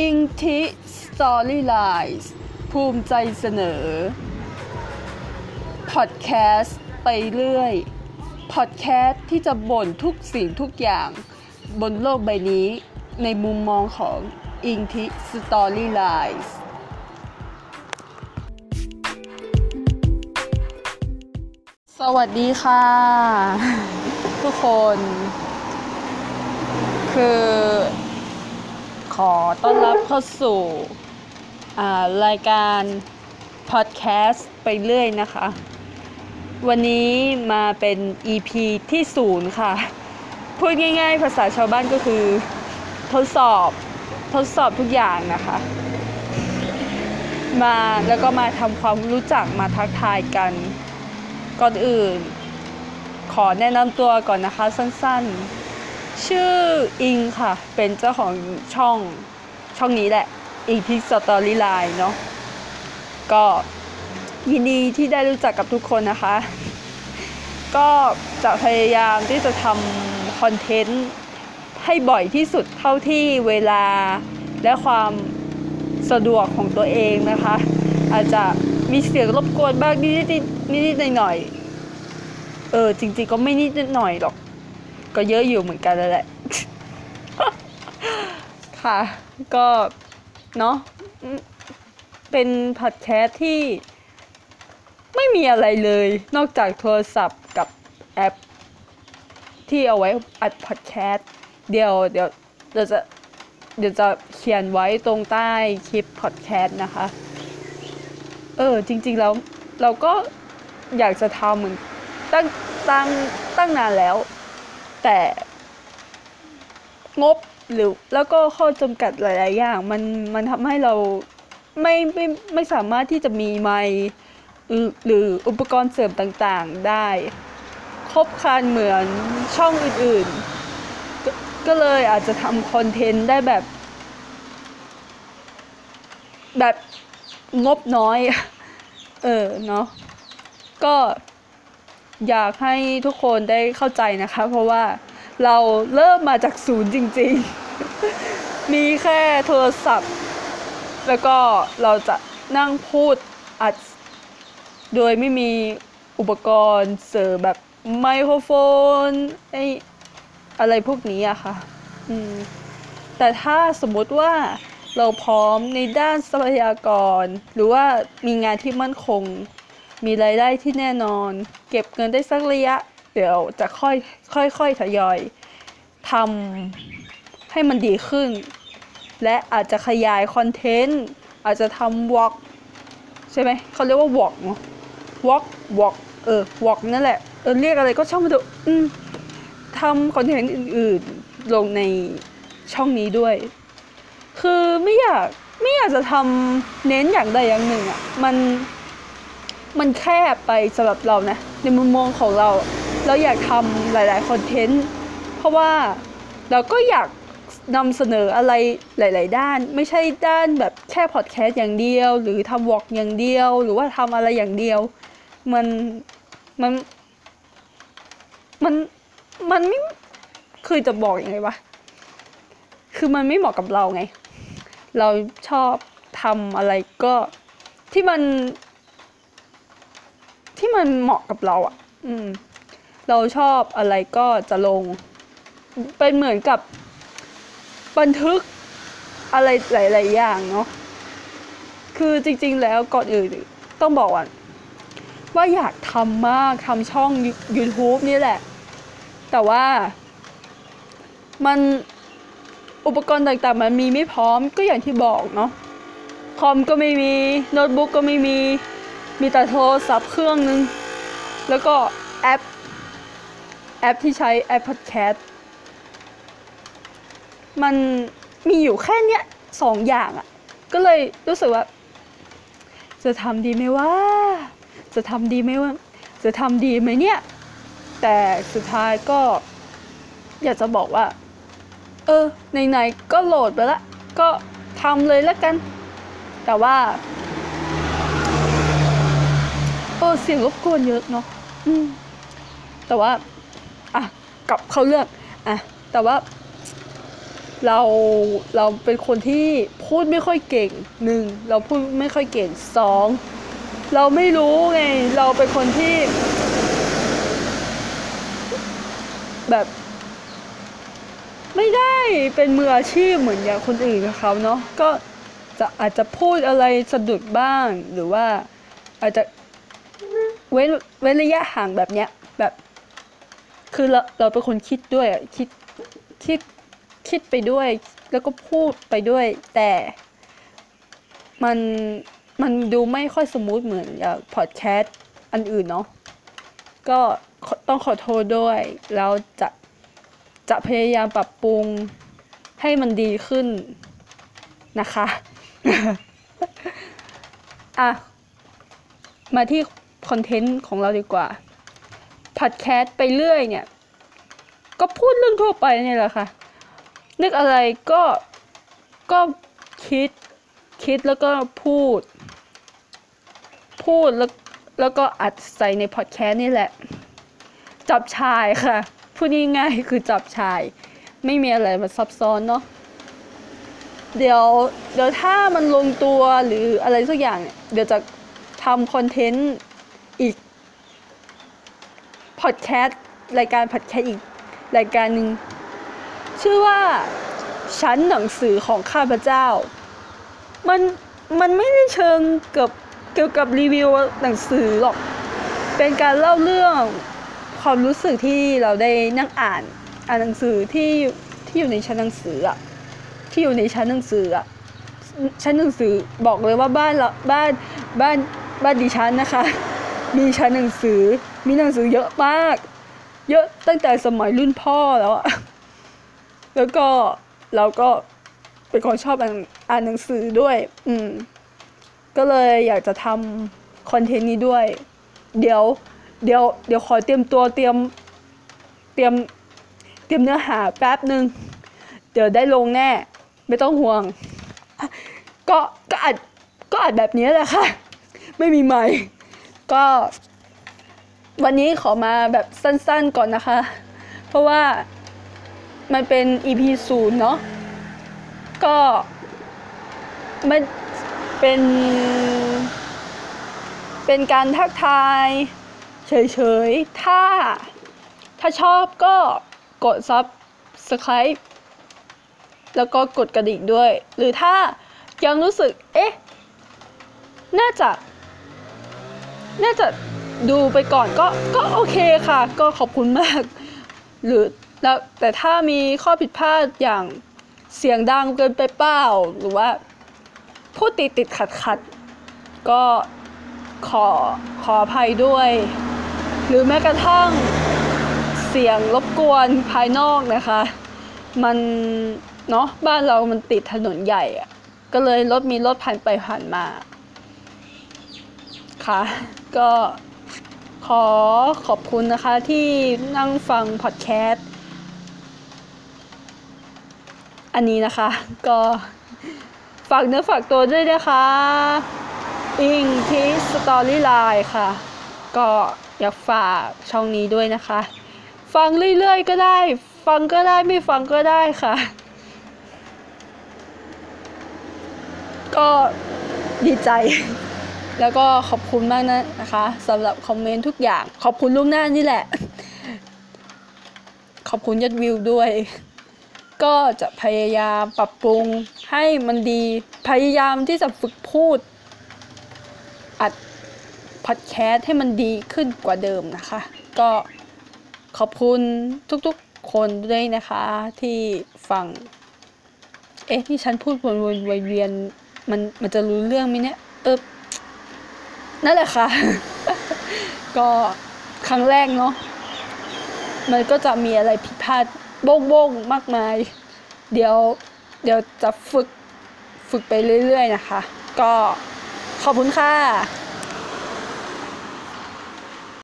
Ing The Storyline ภูมิใจเสนอ พอดแคสต์ไปเรื่อย พอดแคสต์ที่จะบ่นทุกสิ่งทุกอย่างบนโลกใบนี้ในมุมมองของ Ing The Storyline สวัสดีค่ะ ทุกคน คือ ขอต้อนรับเข้าสู่ารายการพอดแคสต์ไปเรื่อยนะคะ วันนี้มาเป็น EP ที่ศูนย์ค่ะ พูดง่ายๆ ภาษาชาวบ้านก็คือ ทดสอบทดสอบทุกอย่างนะคะ มาแล้วก็มาทำความรู้จักมาทักทายกัน ก่อนอื่น ขอแนะนำตัวก่อนนะคะสั้นๆ ชื่ออิงค่ะ เป็นเจ้าของช่องช่องนี้แหละ Ing The Storyline เนาะก็ยินดีที่ได้รู้จักกับทุกคนนะคะ ก็จะพยายามที่จะทำคอนเทนต์ให้บ่อยที่สุดเท่าที่เวลาและความสะดวกของตัวเองนะคะ อาจจะมีเสียงรบกวนบ้างนิดๆนิดๆหน่อยๆเออจริงๆก็ไม่นิดหน่อยหรอก ก็เยอะอยู่เหมือนกันแหละ ค่ะ ก็เนาะเป็นพอดแคสต์ที่ไม่มีอะไรเลย นอกจากโทรศัพท์กับแอป ที่เอาไว้อัดพอดแคสต์เดี๋ยวเดี๋ยวเดี๋ยวจะเดี๋ยวจะเขียนไว้ตรงใต้คลิปพอดแคสต์นะคะ เออ จริง ๆ แล้ว เราก็อยากจะทำเหมือนตั้งตั้งตั้งนานแล้ว แต่งบหรือแล้วก็ข้อจำกัดหลาย ๆ อย่าง มันมันทำให้เราไม่ไม่ไม่สามารถที่จะมีไมค์หรืออุปกรณ์เสริมต่างๆได้ ครบครันเหมือนช่องอื่น ๆกก็เลยอาจจะทำคอนเทนต์ได้แบบ แบบงบน้อย เออเนาะก็ อยากให้ทุกคนได้เข้าใจนะคะ เพราะว่าเราเริ่มมาจากศูนย์จริง ๆ มีแค่โทรศัพท์ แล้วก็เราจะนั่งพูดอัด โดยไม่มีอุปกรณ์เสริมแบบไมโครโฟนไออะไรพวกนี้อะค่ะ อืม แต่ถ้าสมมติว่าเราพร้อมในด้านทรัพยากร หรือว่ามีงานที่มั่นคง มีรายได้ที่แน่นอน เก็บเงินได้สักระยะ เดี๋ยวจะค่อยค่อยๆทยอยทำให้มันดีขึ้น และอาจจะขยายคอนเทนต์อาจจะทำ vlog ใช่ไหมเขาเรียกว่า vlog เนาะ vlog vlog เออ vlog นั่นแหละเออเรียกอะไรก็ช่างมันเถอะทำคอนเทนต์อื่นๆลงในช่องนี้ด้วย คือไม่อยากไม่อยากจะทำเน้นอย่างใดอย่างหนึ่งอะ่ะมัน มันแคบไปสำหรับเรานะ ในมุมมองของเรา เราอยากทำหลาย ๆ คอนเทนต์ เพราะว่าเราก็อยากนำเสนออะไรหลาย ๆ ด้าน ไม่ใช่ด้านแบบแค่พอดแคสต์อย่างเดียว หรือทำวอล์กอย่างเดียว หรือว่าทำอะไรอย่างเดียว มันมันมันมันไม่คือจะบอกอยังไงวะคือมันไม่เหมาะกับเราไง เราชอบทำอะไรก็ที่มัน ที่มันเหมาะกับเราอะ่ะ อืม เราชอบอะไรก็จะลง เป็นเหมือนกับบันทึกอะไรหลาย ๆ อย่างเนาะ คือจริง ๆ แล้วก่อนอื่นต้องบอกว่าว่าอยากทำมากทำช่อง YouTube นี่แหละ แต่ว่า มันอุปกรณ์ต่าง ๆ มันมีไม่พร้อมก็อย่างที่บอกเนาะ คอมก็ไม่มี โน้ตบุ๊กก็ไม่มี มีแต่โทรศัพท์เครื่องนึง แล้วก็แอป แอปที่ใช้แอปพอดแคสต์มันมีอยู่แค่เนี้ยสองอย่างอะ่ะ ก็เลยรู้สึกว่า จะทำดีไหมว่า จะทำดีไหมว่า จะทำดีไหมเนี่ย แต่สุดท้ายก็ อยากจะบอกว่า เออไหนๆก็โหลดไปละ ก็ทำเลยแล้วกัน แต่ว่า เสียงรบกวนเยอะเนาะอืม แต่ว่า อะกลับเข้าเรื่องอะแต่ว่า เราเราเป็นคนที่พูดไม่ค่อยเก่งหนึ่งเราพูดไม่ค่อยเก่งสองเราไม่รู้ไง เราเป็นคนที่ แบบ ไม่ได้เป็นมืออาชีพเหมือนอย่างคนอื่นเขาเนาะก็จะอาจจะพูดอะไรสะดุดบ้างหรือว่าอาจจะ เว้นเว้นระยะห่างแบบเนี้ยแบบ คือเราเราเป็นคนคิดด้วยคิดคิดคิดไปด้วย แล้วก็พูดไปด้วย แต่มันมันดูไม่ค่อยสมูทเหมือนอย่างพอดแคสต์อันอื่นเนาะก็ต้องขอโทษด้วย แล้วจะจะพยายามปรับปรุงให้มันดีขึ้นนะคะ อะ มาที่ คอนเทนต์ของเราดีกว่าพอดแคสต์ไปเรื่อยเนี่ย ก็พูดเรื่องทั่วไปนี่แหละค่ะ นึกอะไรก็ก็คิดคิดแล้วก็พูด พูดแล้วแล้วก็อัดใส่ในพอดแคสต์นี่แหละ จับชายค่ะพูดง่ายๆคือจับชาย ไม่มีอะไรมาซับซ้อนเนาะเดี๋ยวเดี๋ยวถ้ามันลงตัวหรืออะไรสักอย่าง เดี๋ยวจะทำคอนเทนต์ อีกพอดแคสต์รายการพอดแคสต์อีกรายการหนึ่งชื่อว่าชั้นหนังสือของข้าพเจ้า มันมันไม่ได้เชิงเกับเกี่ยวกับรีวิวหนังสือหรอก เป็นการเล่าเรื่องความรู้สึกที่เราได้นั่งอ่านอ่านหนังสือที่ที่อยู่ในชั้นหนังสืออะที่อยู่ในชั้นหนังสืออะชั้นหนังสือบอกเลยว่าบ้านเราบ้านบ้านบ้านดิฉันนะคะ มีชั้นหนังสือ มีหนังสือเยอะมาก เยอะตั้งแต่สมัยรุ่นพ่อแล้วอะแล้วก็เราก็เป็นคนชอบอ่านอ่านหนังสือด้วย อืม ก็เลยอยากจะทำคอนเทนต์นี้ด้วย เดี๋ยว เดี๋ยว เดี๋ยวขอเตรียมตัวเตรียม เตรียม เตรียมเนื้อหาแป๊บหนึ่ง เดี๋ยวได้ลงแน่ ไม่ต้องห่วง ก็ ก็อัด ก็อัดแบบนี้แหละค่ะ ไม่มีใหม่ ก็วันนี้ขอมาแบบสั้นๆก่อนนะคะ เพราะว่ามันเป็น EP ศูนย์เนาะก็มันเป็น เป็นการทักทายเฉยๆ ถ้า ถ้าชอบก็กด Subscribe แล้วก็กดกระดิ่งด้วย หรือถ้ายังรู้สึก เอ๊ะ น่าจะ น่าจะดูไปก่อนก็ก็โอเคค่ะ ก็ขอบคุณมาก หรือแล้วแต่ถ้ามีข้อผิดพลาดอย่างเสียงดังเกินไปเปล่า หรือว่าพูดติดติดขัดขัดก็ขอขออภัยด้วย หรือแม้กระทั่งเสียงรบกวนภายนอกนะคะ มันเนาะบ้านเรามันติดถนนใหญ่อะก็เลยรถมีรถผ่านไปผ่านมาค่ะ ก็ขอขอบคุณนะคะที่นั่งฟังพอดแคสต์อันนี้นะคะ ก็ฝากเนื้อฝากตัวด้วยนะคะอิงทีstoryline ค่ะ ก็อยากฝากช่องนี้ด้วยนะคะ ฟังเรื่อยๆก็ได้ ฟังก็ได้ไม่ฟังก็ได้ค่ะ ก็ดีใจ แล้วก็ขอบคุณมากนะนะคะสำหรับคอมเมนต์ทุกอย่าง ขอบคุณล่วงหน้านี่แหละ ขอบคุณยอดวิวด้วย ก็จะพยายามปรับปรุงให้มันดี พยายามที่จะฝึกพูด อัดพอดแคสต์ให้มันดีขึ้นกว่าเดิมนะคะ ก็ขอบคุณทุกๆคนด้วยนะคะที่ฟัง เอ๊ะที่ฉันพูดวนๆเวียนมันมันจะรู้เรื่องไหมเนี่ยเออ นั่นแหละค่ะ ก็ครั้งแรกเนาะมันก็จะมีอะไรผิดพลาดโบ้งมากมาย เดี๋ยวเดี๋ยวจะฝึกฝึกไปเรื่อย ๆ นะคะ ก็ขอบคุณค่ะ